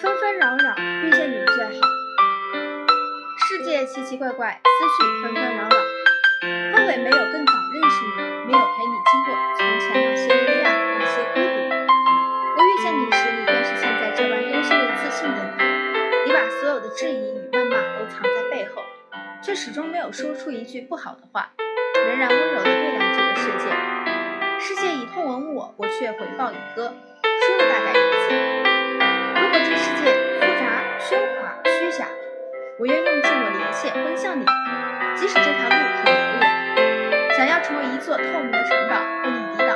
纷纷扰扰，遇见你最好。世界奇奇怪怪，思绪纷纷扰扰。潘伟没有更早认识你，没有陪你经过从前那些黑暗，那些孤独。我遇见你时，你便是现在这般优秀的自信的你。你把所有的质疑与谩骂都藏在背后，却始终没有说出一句不好的话，仍然温柔地对待这个世界。世界以痛吻我，我却回报以歌，我愿用尽我的一切奔向你，即使这条路很遥远。想要成为一座透明的城堡，不能抵挡。